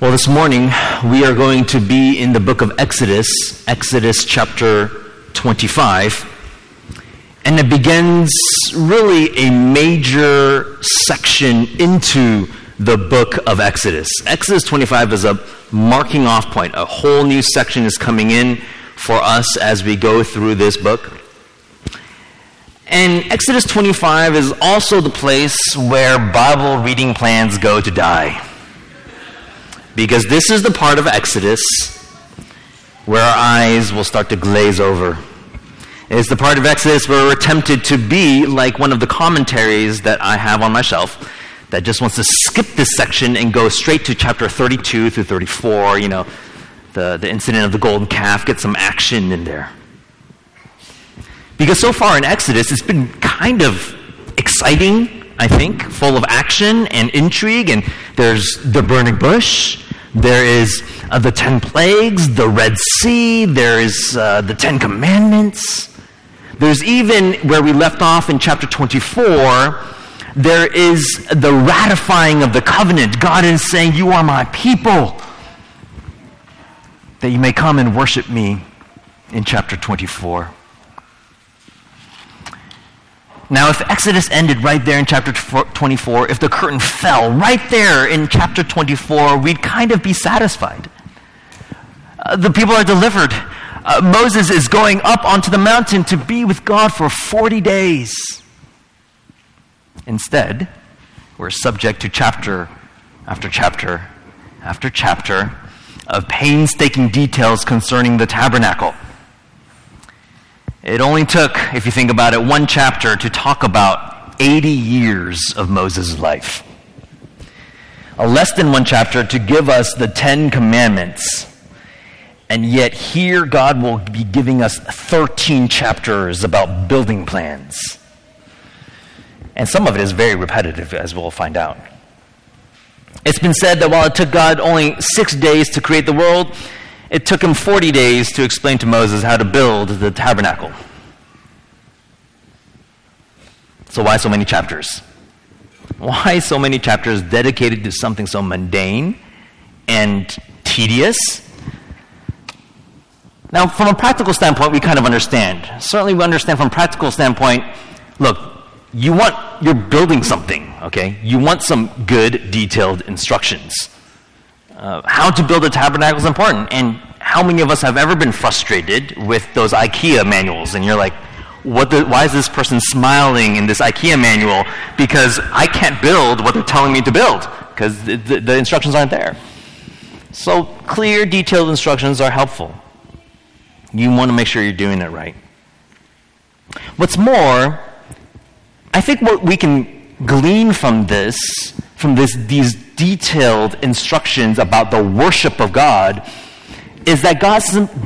Well, this morning we are going to be in the book of Exodus, Exodus chapter 25. And it begins really a major section into the book of Exodus. Exodus 25 is a marking off point. A whole new section is coming in for us as we go through this book. And Exodus 25 is also the place where Bible reading plans go to die. Because this is the part of Exodus where our eyes will start to glaze over. It's the part of Exodus where we're tempted to be like one of the commentaries that I have on my shelf that just wants to skip this section and go straight to chapter 32 through 34, you know, the, the incident of the golden calf, get some action in there. Because so far in Exodus, it's been kind of exciting I think, full of action and intrigue. And there's the burning bush, there is uh, the ten plagues, the Red Sea, there is uh, the Ten Commandments. There's even where we left off in chapter 24, there is the ratifying of the covenant. God is saying, You are my people, that you may come and worship me in chapter 24. Now, if Exodus ended right there in chapter 24, if the curtain fell right there in chapter 24, we'd kind of be satisfied. Uh, the people are delivered. Uh, Moses is going up onto the mountain to be with God for 40 days. Instead, we're subject to chapter after chapter after chapter of painstaking details concerning the tabernacle it only took, if you think about it, one chapter to talk about 80 years of Moses' life. A less than one chapter to give us the Ten Commandments. And yet, here God will be giving us 13 chapters about building plans. And some of it is very repetitive, as we'll find out. It's been said that while it took God only six days to create the world, it took him 40 days to explain to Moses how to build the tabernacle. So, why so many chapters? Why so many chapters dedicated to something so mundane and tedious? Now, from a practical standpoint, we kind of understand. Certainly, we understand from a practical standpoint look, you want, you're building something, okay? You want some good, detailed instructions. Uh, how to build a tabernacle is important. And how many of us have ever been frustrated with those IKEA manuals? And you're like, what the, why is this person smiling in this IKEA manual? Because I can't build what they're telling me to build because the, the, the instructions aren't there. So, clear, detailed instructions are helpful. You want to make sure you're doing it right. What's more, I think what we can glean from this, from this, these detailed instructions about the worship of God is that God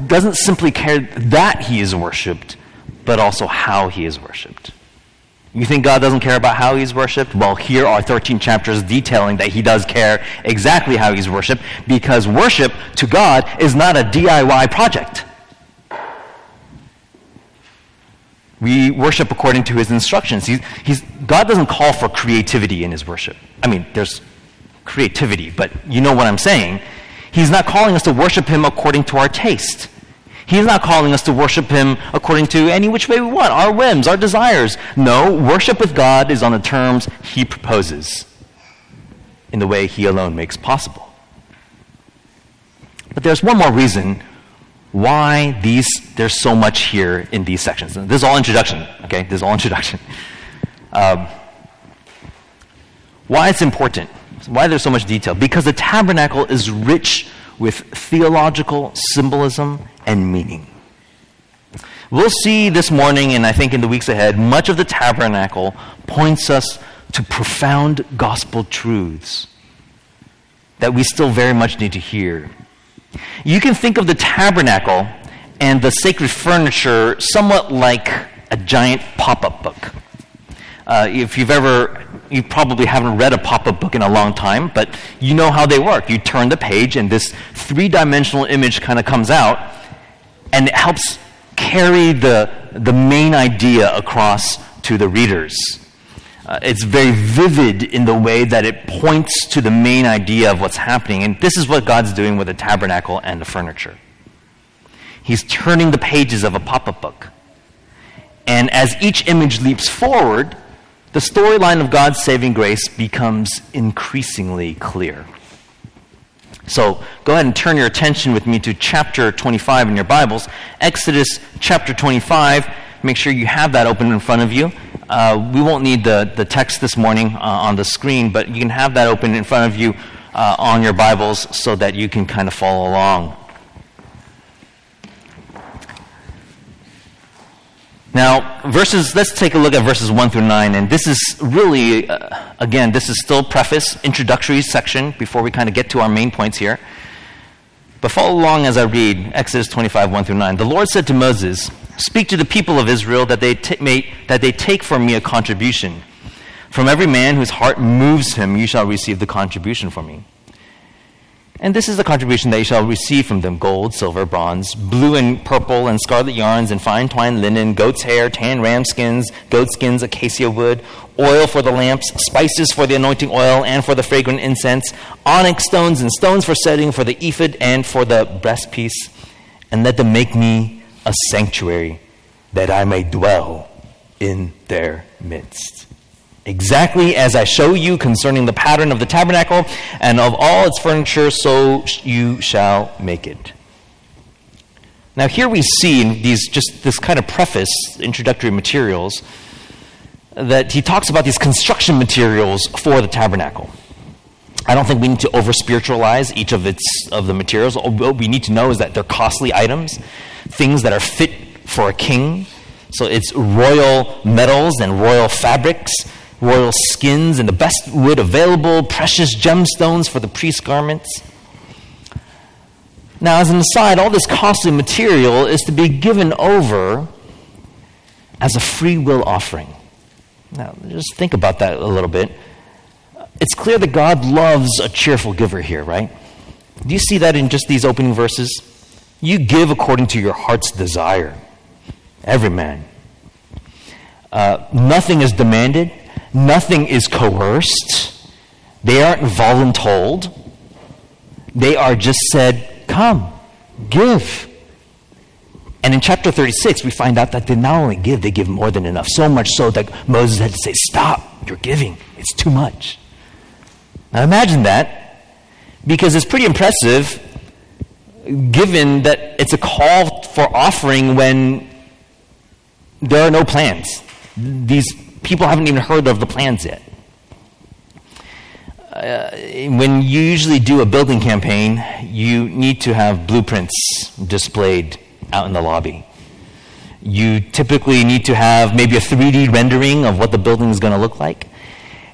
doesn't simply care that he is worshiped, but also how he is worshiped. You think God doesn't care about how he's worshiped? Well, here are 13 chapters detailing that he does care exactly how he's worshiped because worship to God is not a DIY project. We worship according to his instructions. He's, he's, God doesn't call for creativity in his worship. I mean, there's creativity, but you know what I'm saying. He's not calling us to worship him according to our taste. He's not calling us to worship him according to any which way we want, our whims, our desires. No, worship with God is on the terms he proposes, in the way he alone makes possible. But there's one more reason why these there's so much here in these sections. this is all introduction, okay? This is all introduction. Um, why it's important why there's so much detail? Because the tabernacle is rich with theological symbolism and meaning. We'll see this morning, and I think in the weeks ahead, much of the tabernacle points us to profound gospel truths that we still very much need to hear. You can think of the tabernacle and the sacred furniture somewhat like a giant pop up book. Uh, if you've ever, you probably haven't read a pop up book in a long time, but you know how they work. You turn the page, and this three dimensional image kind of comes out, and it helps carry the, the main idea across to the readers. Uh, it's very vivid in the way that it points to the main idea of what's happening. And this is what God's doing with the tabernacle and the furniture. He's turning the pages of a pop up book. And as each image leaps forward, the storyline of God's saving grace becomes increasingly clear. So go ahead and turn your attention with me to chapter 25 in your Bibles. Exodus chapter 25. Make sure you have that open in front of you. Uh, we won't need the, the text this morning uh, on the screen, but you can have that open in front of you uh, on your Bibles so that you can kind of follow along. Now, verses, let's take a look at verses 1 through 9. And this is really, uh, again, this is still preface, introductory section before we kind of get to our main points here. But follow along as I read Exodus 25, 1 through 9. The Lord said to Moses, Speak to the people of Israel that they, t- may, that they take from me a contribution. From every man whose heart moves him, you shall receive the contribution from me. And this is the contribution they shall receive from them gold, silver, bronze, blue and purple, and scarlet yarns, and fine twined linen, goat's hair, tan ram skins, goat skins, acacia wood, oil for the lamps, spices for the anointing oil and for the fragrant incense, onyx stones and stones for setting, for the ephod and for the breastpiece. And let them make me a sanctuary that I may dwell in their midst exactly as I show you concerning the pattern of the tabernacle and of all its furniture, so you shall make it. Now, here we see in these just this kind of preface, introductory materials, that he talks about these construction materials for the tabernacle. I don't think we need to over spiritualize each of its of the materials. What we need to know is that they're costly items, things that are fit for a king. So it's royal metals and royal fabrics royal skins and the best wood available, precious gemstones for the priest's garments. Now, as an aside, all this costly material is to be given over as a free will offering. Now, just think about that a little bit. It's clear that God loves a cheerful giver here, right? Do you see that in just these opening verses? You give according to your heart's desire. Every man. Uh, nothing is demanded. Nothing is coerced. They aren't voluntold. They are just said, Come, give. And in chapter 36, we find out that they not only give, they give more than enough. So much so that Moses had to say, Stop, you're giving. It's too much. Now imagine that, because it's pretty impressive given that it's a call for offering when there are no plans. These people haven't even heard of the plans yet. Uh, when you usually do a building campaign, you need to have blueprints displayed out in the lobby. You typically need to have maybe a 3D rendering of what the building is going to look like.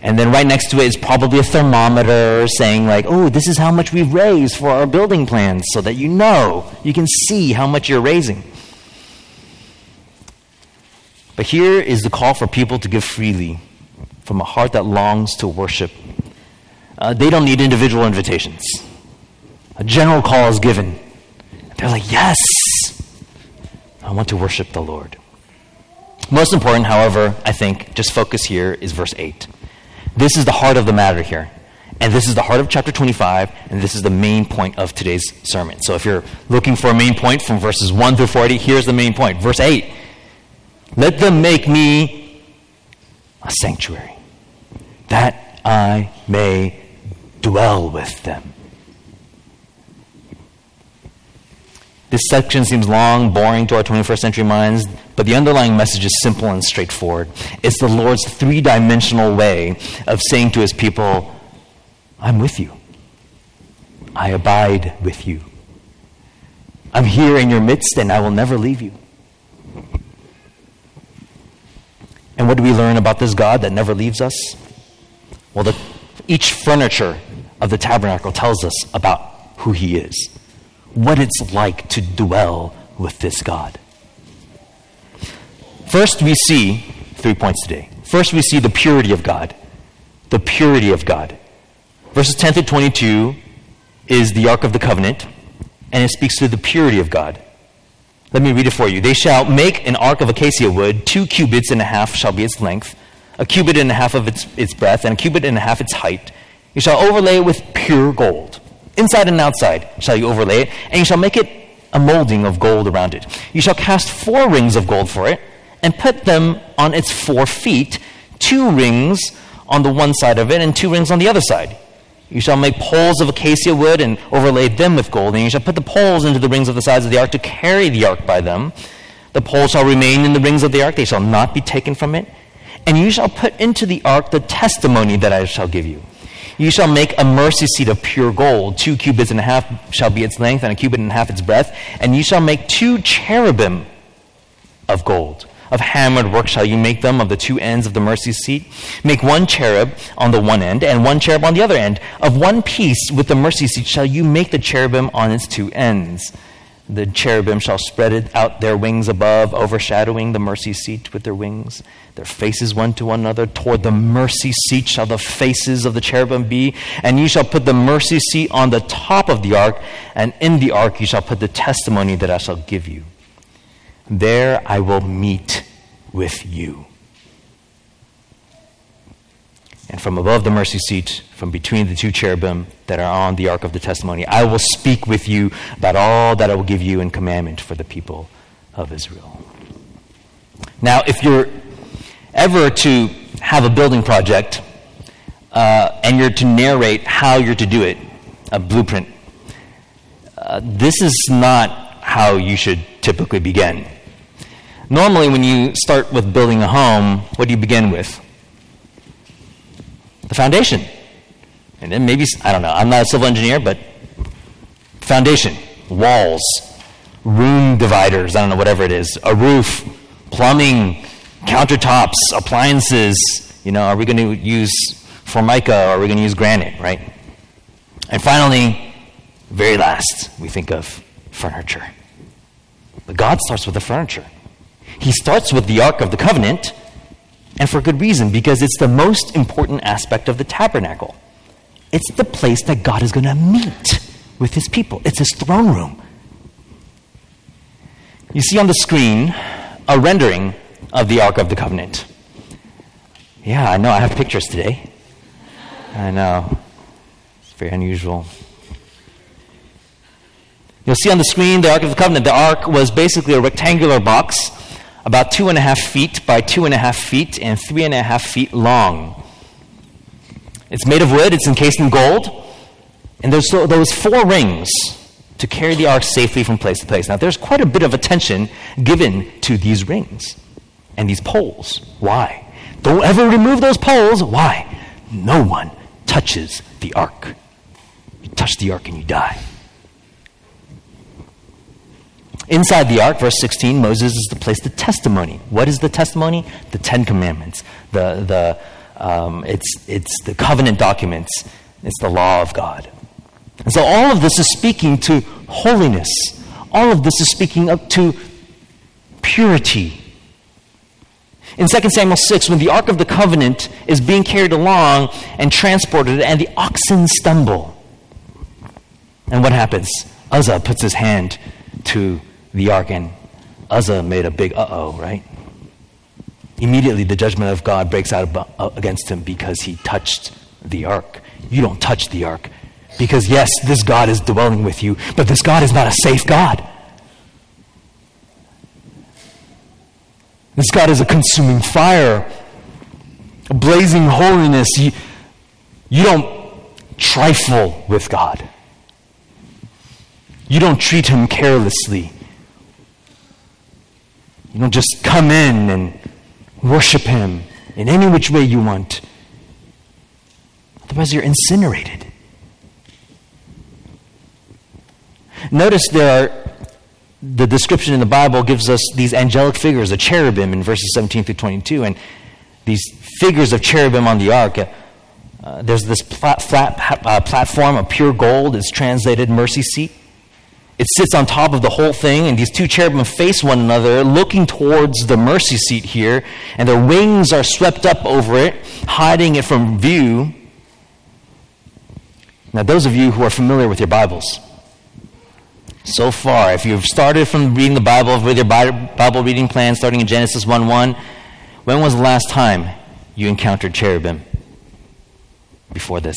And then right next to it is probably a thermometer saying, like, oh, this is how much we've raised for our building plans, so that you know, you can see how much you're raising. But here is the call for people to give freely from a heart that longs to worship. Uh, they don't need individual invitations. A general call is given. They're like, yes, I want to worship the Lord. Most important, however, I think, just focus here is verse 8. This is the heart of the matter here. And this is the heart of chapter 25, and this is the main point of today's sermon. So if you're looking for a main point from verses 1 through 40, here's the main point. Verse 8 let them make me a sanctuary, that I may dwell with them. This section seems long, boring to our 21st century minds, but the underlying message is simple and straightforward. It's the Lord's three dimensional way of saying to his people, I'm with you. I abide with you. I'm here in your midst and I will never leave you. And what do we learn about this God that never leaves us? Well, the, each furniture of the tabernacle tells us about who he is, what it's like to dwell with this God. First, we see three points today. First, we see the purity of God. The purity of God. Verses 10 to 22 is the Ark of the Covenant, and it speaks to the purity of God. Let me read it for you. They shall make an ark of acacia wood, two cubits and a half shall be its length, a cubit and a half of its, its breadth, and a cubit and a half its height. You shall overlay it with pure gold. Inside and outside shall you overlay it, and you shall make it a molding of gold around it. You shall cast four rings of gold for it, and put them on its four feet, two rings on the one side of it, and two rings on the other side. You shall make poles of acacia wood and overlay them with gold, and you shall put the poles into the rings of the sides of the ark to carry the ark by them. The poles shall remain in the rings of the ark, they shall not be taken from it. And you shall put into the ark the testimony that I shall give you. You shall make a mercy seat of pure gold. Two cubits and a half shall be its length, and a cubit and a half its breadth. And you shall make two cherubim of gold. Of hammered work shall you make them of the two ends of the mercy seat. Make one cherub on the one end, and one cherub on the other end. Of one piece with the mercy seat shall you make the cherubim on its two ends. The cherubim shall spread out their wings above, overshadowing the mercy seat with their wings. Their faces one to another. Toward the mercy seat shall the faces of the cherubim be. And you shall put the mercy seat on the top of the ark, and in the ark you shall put the testimony that I shall give you. There I will meet with you. And from above the mercy seat, from between the two cherubim that are on the ark of the testimony, I will speak with you about all that I will give you in commandment for the people of Israel. Now, if you're ever to have a building project uh, and you're to narrate how you're to do it, a blueprint, uh, this is not how you should typically begin. Normally, when you start with building a home, what do you begin with? The foundation. And then maybe, I don't know, I'm not a civil engineer, but foundation, walls, room dividers, I don't know, whatever it is, a roof, plumbing, countertops, appliances. You know, are we going to use formica or are we going to use granite, right? And finally, very last, we think of furniture. But God starts with the furniture. He starts with the Ark of the Covenant, and for good reason, because it's the most important aspect of the tabernacle. It's the place that God is going to meet with his people, it's his throne room. You see on the screen a rendering of the Ark of the Covenant. Yeah, I know, I have pictures today. I know. It's very unusual. You'll see on the screen the Ark of the Covenant. The Ark was basically a rectangular box about two and a half feet by two and a half feet and three and a half feet long. It's made of wood, it's encased in gold, and there's those four rings to carry the ark safely from place to place. Now, there's quite a bit of attention given to these rings and these poles. Why? Don't ever remove those poles. Why? No one touches the ark. You touch the ark and you die. Inside the ark, verse 16, Moses is to place the testimony. What is the testimony? The Ten Commandments. The, the, um, it's, it's the covenant documents. It's the law of God. And so all of this is speaking to holiness. All of this is speaking up to purity. In 2 Samuel 6, when the Ark of the Covenant is being carried along and transported, and the oxen stumble, and what happens? Uzzah puts his hand to the ark, and Uzzah made a big uh oh, right? Immediately, the judgment of God breaks out uh, against him because he touched the ark. You don't touch the ark. Because, yes, this God is dwelling with you, but this God is not a safe God. This God is a consuming fire, a blazing holiness. You, you don't trifle with God, you don't treat him carelessly. You don't just come in and worship Him in any which way you want. Otherwise, you're incinerated. Notice there are, the description in the Bible gives us these angelic figures, a cherubim in verses 17 through 22, and these figures of cherubim on the ark. Uh, there's this flat uh, platform of pure gold. It's translated mercy seat. It sits on top of the whole thing, and these two cherubim face one another, looking towards the mercy seat here, and their wings are swept up over it, hiding it from view. Now, those of you who are familiar with your Bibles, so far, if you've started from reading the Bible with your Bible reading plan starting in Genesis 1 1, when was the last time you encountered cherubim before this?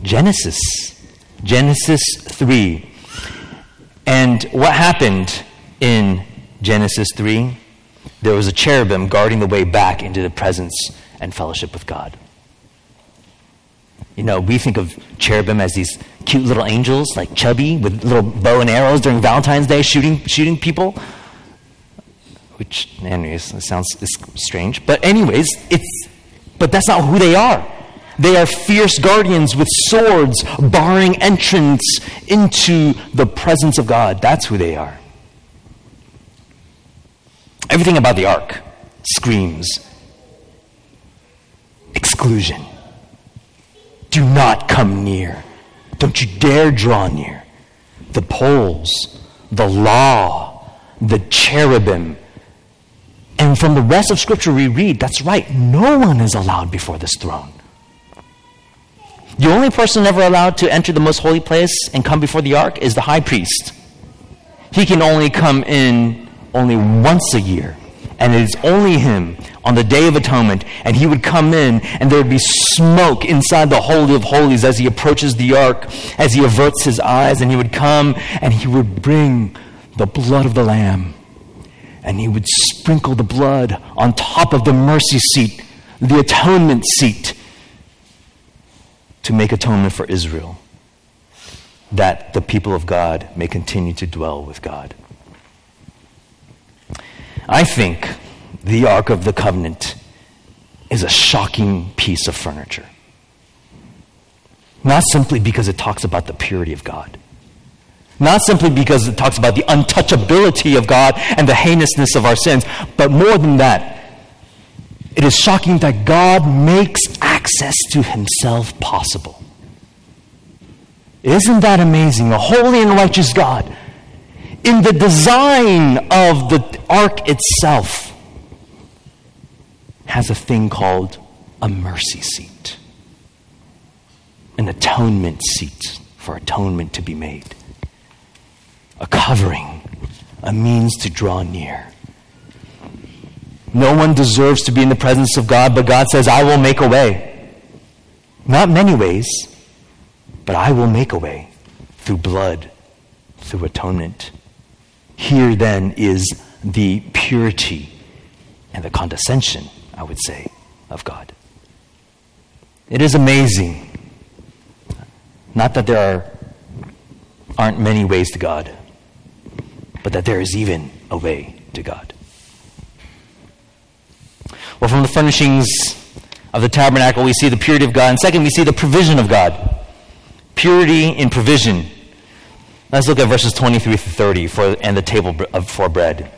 Genesis. Genesis 3. And what happened in Genesis 3? There was a cherubim guarding the way back into the presence and fellowship with God. You know, we think of cherubim as these cute little angels, like chubby, with little bow and arrows during Valentine's Day, shooting, shooting people. Which, anyways, sounds strange. But, anyways, it's, but that's not who they are. They are fierce guardians with swords barring entrance into the presence of God. That's who they are. Everything about the ark screams exclusion. Do not come near. Don't you dare draw near. The poles, the law, the cherubim. And from the rest of Scripture we read, that's right, no one is allowed before this throne. The only person ever allowed to enter the most holy place and come before the ark is the high priest. He can only come in only once a year. And it is only him on the Day of Atonement. And he would come in, and there would be smoke inside the Holy of Holies as he approaches the ark, as he averts his eyes. And he would come and he would bring the blood of the Lamb. And he would sprinkle the blood on top of the mercy seat, the atonement seat to make atonement for Israel, that the people of God may continue to dwell with God. I think the Ark of the Covenant is a shocking piece of furniture. Not simply because it talks about the purity of God. Not simply because it talks about the untouchability of God and the heinousness of our sins, but more than that, it is shocking that God makes access to himself possible. Isn't that amazing? A holy and righteous God. In the design of the ark itself, has a thing called a mercy seat, an atonement seat for atonement to be made, a covering, a means to draw near. No one deserves to be in the presence of God, but God says, I will make a way. Not many ways, but I will make a way through blood, through atonement. Here then is the purity and the condescension, I would say, of God. It is amazing. Not that there are, aren't many ways to God, but that there is even a way to God. Well, from the furnishings of the tabernacle, we see the purity of God. And second, we see the provision of God. Purity in provision. Let's look at verses 23 to 30 for, and the table for bread.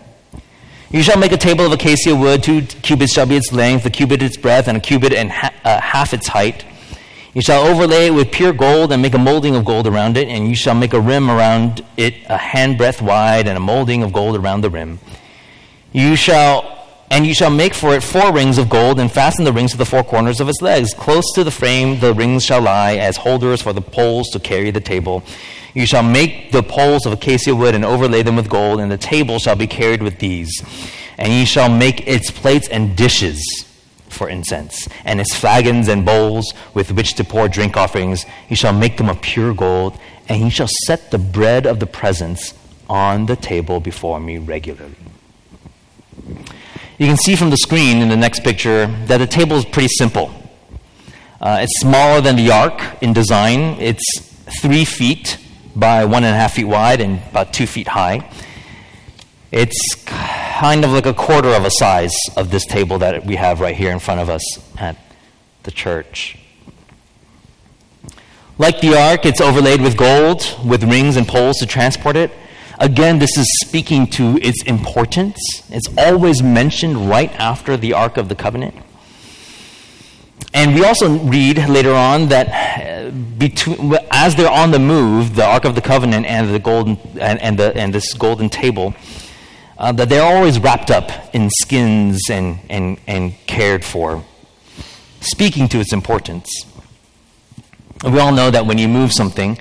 You shall make a table of acacia wood. Two cubits shall be its length, a cubit its breadth, and a cubit and ha- uh, half its height. You shall overlay it with pure gold and make a molding of gold around it, and you shall make a rim around it a handbreadth wide and a molding of gold around the rim. You shall and you shall make for it four rings of gold, and fasten the rings to the four corners of its legs. Close to the frame the rings shall lie as holders for the poles to carry the table. You shall make the poles of acacia wood and overlay them with gold, and the table shall be carried with these. And ye shall make its plates and dishes for incense, and its flagons and bowls with which to pour drink offerings. You shall make them of pure gold, and you shall set the bread of the presence on the table before me regularly. You can see from the screen in the next picture that the table is pretty simple. Uh, it's smaller than the ark in design. It's three feet by one and a half feet wide and about two feet high. It's kind of like a quarter of a size of this table that we have right here in front of us at the church. Like the ark, it's overlaid with gold, with rings and poles to transport it. Again, this is speaking to its importance. It's always mentioned right after the Ark of the Covenant. And we also read later on that uh, between, as they're on the move, the Ark of the Covenant and the golden and, and, the, and this golden table, uh, that they're always wrapped up in skins and, and, and cared for, speaking to its importance. We all know that when you move something,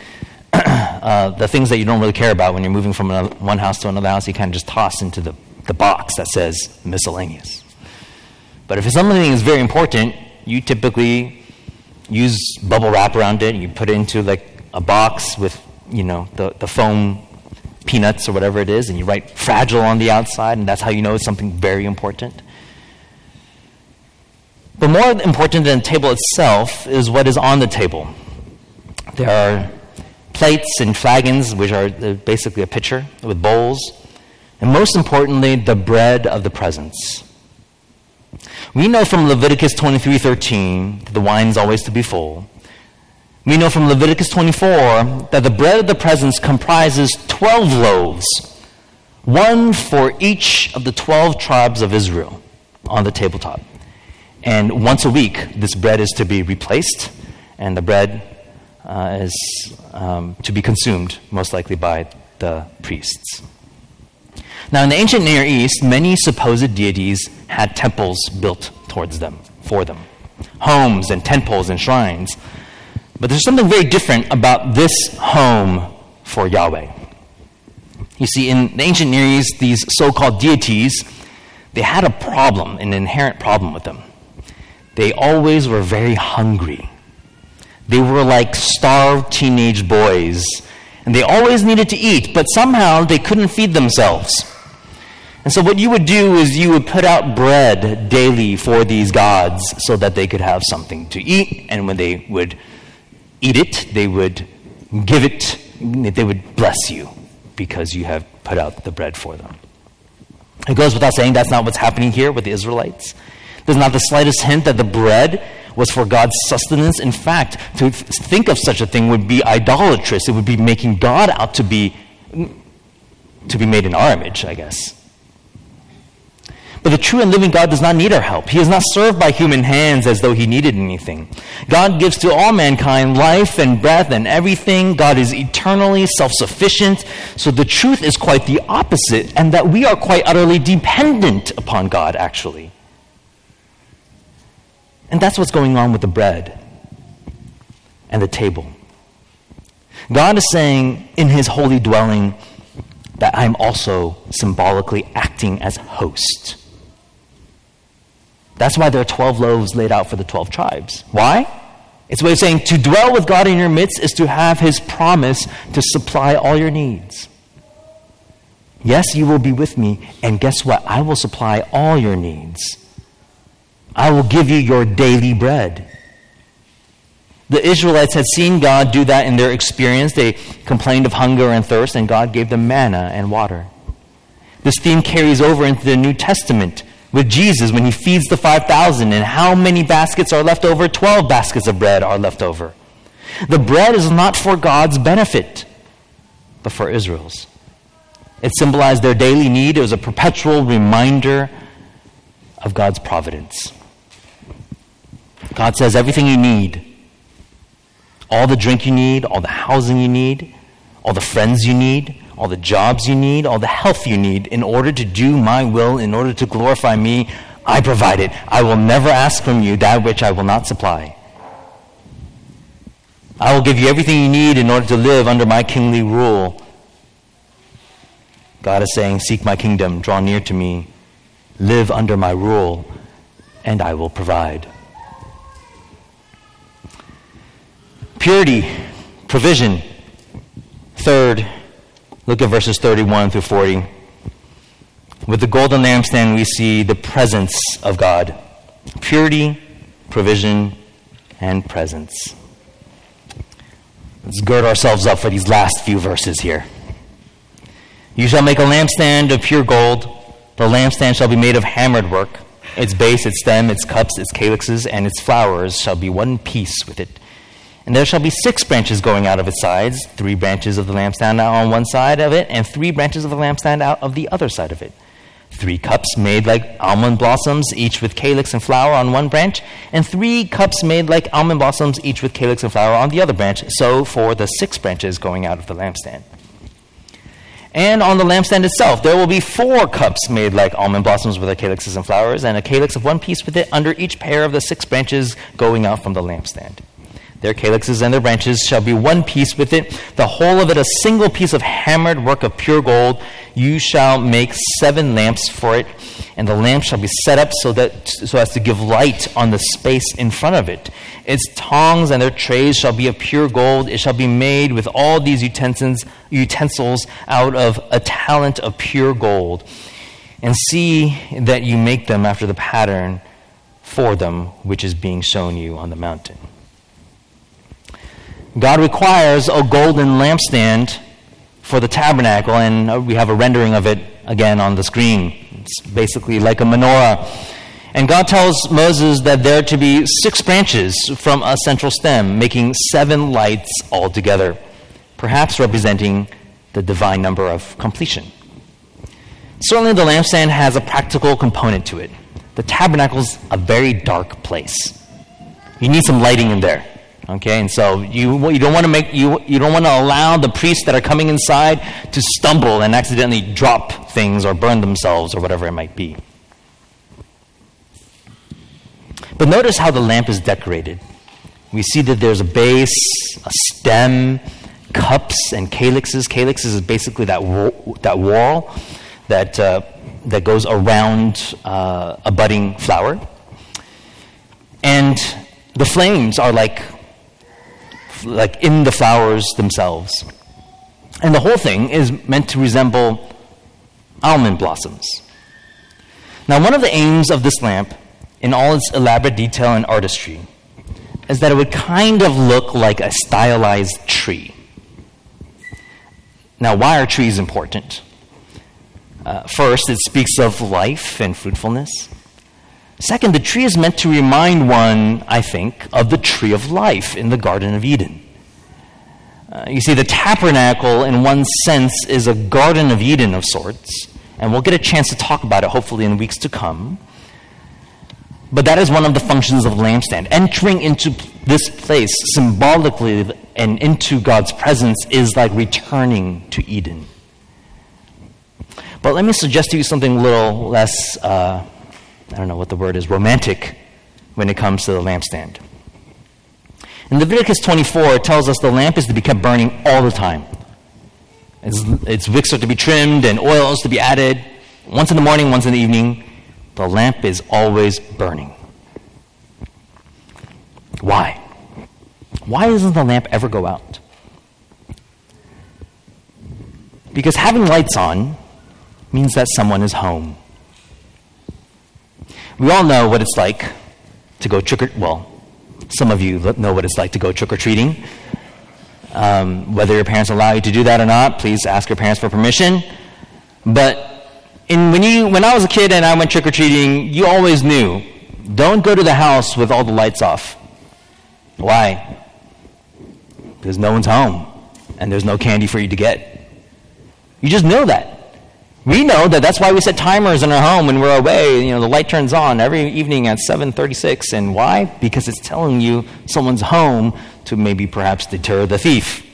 uh, the things that you don't really care about when you're moving from another, one house to another house, you kind of just toss into the the box that says miscellaneous. But if something is very important, you typically use bubble wrap around it. You put it into like a box with, you know, the, the foam peanuts or whatever it is, and you write fragile on the outside, and that's how you know it's something very important. But more important than the table itself is what is on the table. There are plates and flagons, which are basically a pitcher with bowls, and most importantly, the bread of the presence. We know from Leviticus 23:13 that the wine is always to be full. We know from Leviticus 24 that the bread of the presence comprises 12 loaves, one for each of the 12 tribes of Israel on the tabletop. And once a week, this bread is to be replaced, and the bread uh, is um, to be consumed, most likely by the priests. Now, in the ancient Near East, many supposed deities had temples built towards them, for them, homes and temples and shrines. But there's something very different about this home for Yahweh. You see, in the ancient Near East, these so called deities, they had a problem, an inherent problem with them. They always were very hungry. They were like starved teenage boys, and they always needed to eat, but somehow they couldn't feed themselves. And so, what you would do is you would put out bread daily for these gods so that they could have something to eat, and when they would eat it, they would give it, they would bless you because you have put out the bread for them. It goes without saying that's not what's happening here with the Israelites. There's not the slightest hint that the bread was for God's sustenance. In fact, to think of such a thing would be idolatrous. It would be making God out to be mm, to be made in our image, I guess. But the true and living God does not need our help. He is not served by human hands as though he needed anything. God gives to all mankind life and breath and everything. God is eternally self sufficient. So the truth is quite the opposite, and that we are quite utterly dependent upon God, actually. And that's what's going on with the bread and the table. God is saying in his holy dwelling that I'm also symbolically acting as host. That's why there are 12 loaves laid out for the 12 tribes. Why? It's a way of saying to dwell with God in your midst is to have his promise to supply all your needs. Yes, you will be with me, and guess what? I will supply all your needs. I will give you your daily bread. The Israelites had seen God do that in their experience. They complained of hunger and thirst, and God gave them manna and water. This theme carries over into the New Testament with Jesus when he feeds the 5,000. And how many baskets are left over? 12 baskets of bread are left over. The bread is not for God's benefit, but for Israel's. It symbolized their daily need, it was a perpetual reminder of God's providence. God says everything you need all the drink you need, all the housing you need, all the friends you need, all the jobs you need, all the health you need in order to do my will, in order to glorify me. I provide it. I will never ask from you that which I will not supply. I will give you everything you need in order to live under my kingly rule. God is saying, Seek my kingdom, draw near to me, live under my rule, and I will provide. Purity, provision. Third, Look at verses 31 through 40. With the golden lampstand, we see the presence of God purity, provision, and presence. Let's gird ourselves up for these last few verses here. You shall make a lampstand of pure gold. The lampstand shall be made of hammered work. Its base, its stem, its cups, its calyxes, and its flowers shall be one piece with it. And there shall be six branches going out of its sides, three branches of the lampstand out on one side of it, and three branches of the lampstand out of the other side of it. Three cups made like almond blossoms, each with calyx and flower on one branch, and three cups made like almond blossoms, each with calyx and flower on the other branch. So for the six branches going out of the lampstand. And on the lampstand itself, there will be four cups made like almond blossoms with their calyxes and flowers, and a calyx of one piece with it under each pair of the six branches going out from the lampstand. Their calyxes and their branches shall be one piece with it, the whole of it a single piece of hammered work of pure gold. You shall make seven lamps for it, and the lamp shall be set up so that so as to give light on the space in front of it. Its tongs and their trays shall be of pure gold. It shall be made with all these utensils utensils out of a talent of pure gold. And see that you make them after the pattern for them which is being shown you on the mountain. God requires a golden lampstand for the tabernacle, and uh, we have a rendering of it again on the screen. It's basically like a menorah. And God tells Moses that there are to be six branches from a central stem, making seven lights altogether, perhaps representing the divine number of completion. Certainly, the lampstand has a practical component to it. The tabernacle is a very dark place. You need some lighting in there. Okay, and so you, you don't want to make you, you don't want to allow the priests that are coming inside to stumble and accidentally drop things or burn themselves or whatever it might be. But notice how the lamp is decorated. We see that there's a base, a stem, cups, and calyxes. Calyxes is basically that, wo- that wall that, uh, that goes around uh, a budding flower. And the flames are like like in the flowers themselves. And the whole thing is meant to resemble almond blossoms. Now, one of the aims of this lamp, in all its elaborate detail and artistry, is that it would kind of look like a stylized tree. Now, why are trees important? Uh, first, it speaks of life and fruitfulness. Second, the tree is meant to remind one, I think, of the tree of life in the Garden of Eden. Uh, you see, the tabernacle, in one sense, is a Garden of Eden of sorts, and we'll get a chance to talk about it hopefully in weeks to come. But that is one of the functions of the lampstand. Entering into this place symbolically and into God's presence is like returning to Eden. But let me suggest to you something a little less. Uh, I don't know what the word is, romantic when it comes to the lampstand. In Leviticus 24, it tells us the lamp is to be kept burning all the time. Its, its wicks are to be trimmed and oils to be added. Once in the morning, once in the evening. The lamp is always burning. Why? Why doesn't the lamp ever go out? Because having lights on means that someone is home. We all know what it's like to go trick or well, some of you know what it's like to go trick or treating. Um, whether your parents allow you to do that or not, please ask your parents for permission. But in, when, you, when I was a kid and I went trick or treating, you always knew don't go to the house with all the lights off. Why? Because no one's home and there's no candy for you to get. You just know that. We know that that's why we set timers in our home when we're away. You know, the light turns on every evening at 7:36 and why? Because it's telling you someone's home to maybe perhaps deter the thief.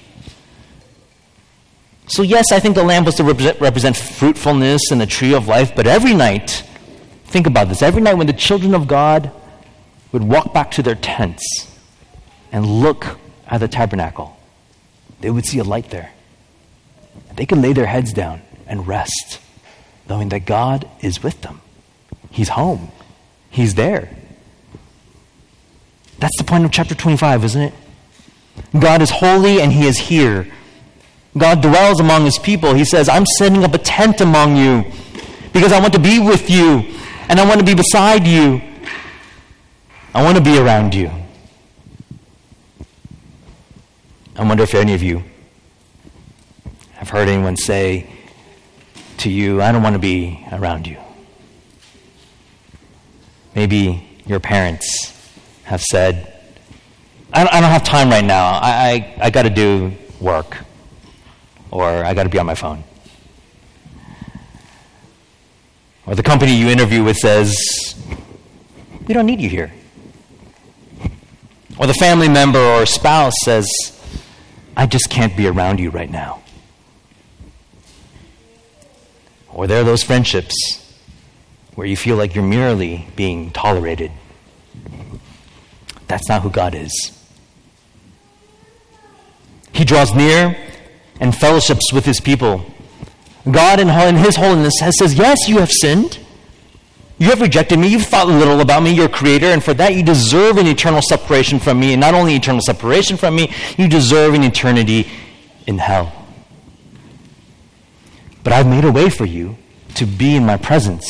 So yes, I think the lamp was to represent, represent fruitfulness and the tree of life, but every night, think about this, every night when the children of God would walk back to their tents and look at the tabernacle, they would see a light there. They could lay their heads down and rest, knowing that God is with them. He's home, He's there. That's the point of chapter 25, isn't it? God is holy and He is here. God dwells among His people. He says, I'm setting up a tent among you because I want to be with you and I want to be beside you. I want to be around you. I wonder if any of you have heard anyone say, to you, I don't want to be around you. Maybe your parents have said, I don't, have time right now. I, I, I got to do work, or I got to be on my phone. Or the company you interview with says, We don't need you here. Or the family member or spouse says, I just can't be around you right now. Or there are those friendships where you feel like you're merely being tolerated. That's not who God is. He draws near and fellowships with his people. God in his holiness has says, Yes, you have sinned. You have rejected me. You've thought little about me, your creator, and for that you deserve an eternal separation from me. And not only eternal separation from me, you deserve an eternity in hell. But I've made a way for you to be in my presence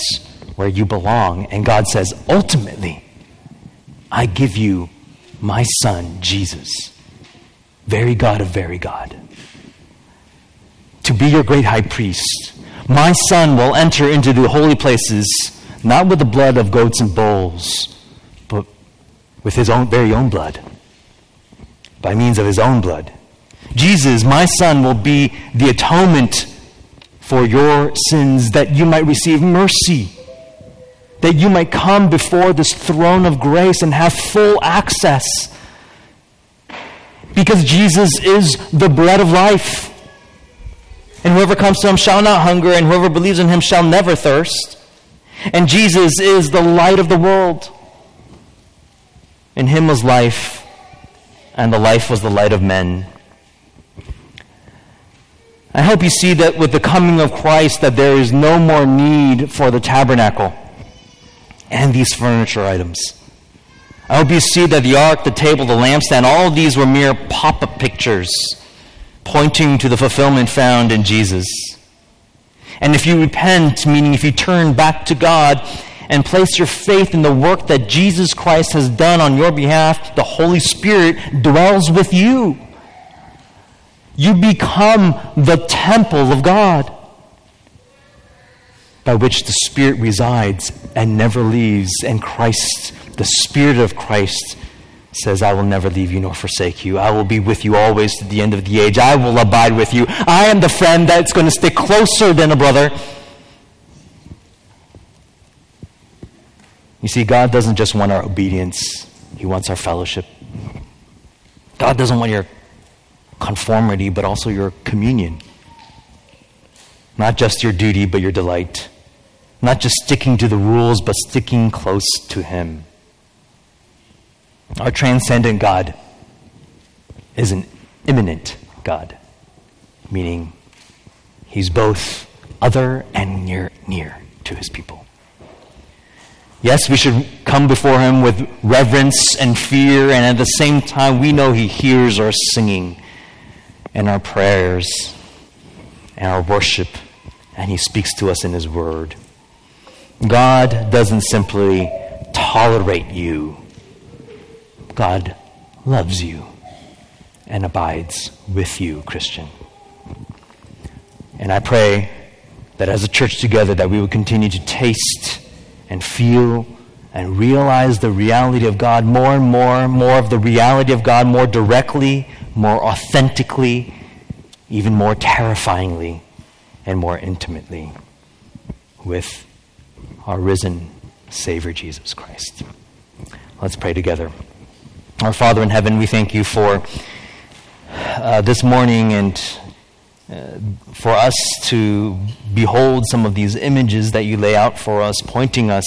where you belong. And God says, ultimately, I give you my son, Jesus, very God of very God, to be your great high priest. My son will enter into the holy places, not with the blood of goats and bulls, but with his own very own blood, by means of his own blood. Jesus, my son, will be the atonement for your sins that you might receive mercy that you might come before this throne of grace and have full access. Because Jesus is the bread of life. And whoever comes to him shall not hunger, and whoever believes in him shall never thirst. And Jesus is the light of the world. In him was life, and the life was the light of men. I hope you see that with the coming of Christ that there is no more need for the tabernacle and these furniture items. I hope you see that the ark, the table, the lampstand, all of these were mere pop up pictures pointing to the fulfillment found in Jesus. And if you repent, meaning if you turn back to God and place your faith in the work that Jesus Christ has done on your behalf, the Holy Spirit dwells with you. You become the temple of God by which the Spirit resides and never leaves. And Christ, the Spirit of Christ, says, I will never leave you nor forsake you. I will be with you always to the end of the age. I will abide with you. I am the friend that's going to stick closer than a brother. You see, God doesn't just want our obedience, He wants our fellowship. God doesn't want your conformity, but also your communion. Not just your duty, but your delight. Not just sticking to the rules, but sticking close to Him. Our transcendent God is an immanent God, meaning He's both other and near, near to His people. Yes, we should come before Him with reverence and fear, and at the same time, we know He hears our singing and our prayers and our worship, and He speaks to us in His Word. God doesn't simply tolerate you, God loves you and abides with you, Christian. And I pray that as a church together that we will continue to taste and feel and realize the reality of God more and more, more of the reality of God more directly, more authentically, even more terrifyingly, and more intimately with our risen Savior Jesus Christ. Let's pray together. Our Father in heaven, we thank you for uh, this morning and uh, for us to behold some of these images that you lay out for us, pointing us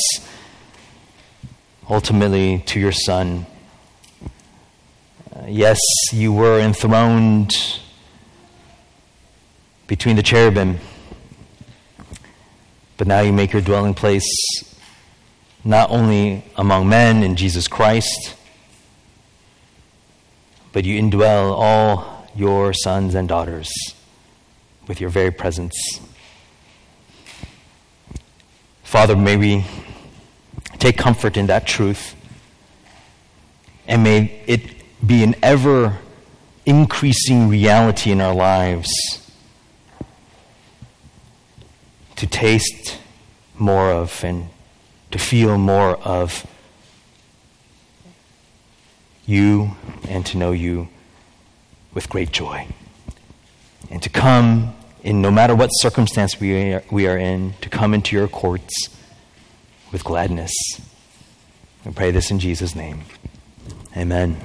ultimately to your Son. Uh, yes, you were enthroned between the cherubim. But now you make your dwelling place not only among men in Jesus Christ, but you indwell all your sons and daughters with your very presence. Father, may we take comfort in that truth, and may it be an ever increasing reality in our lives to taste more of and to feel more of you and to know you with great joy. And to come in no matter what circumstance we are, we are in, to come into your courts with gladness. We pray this in Jesus' name. Amen.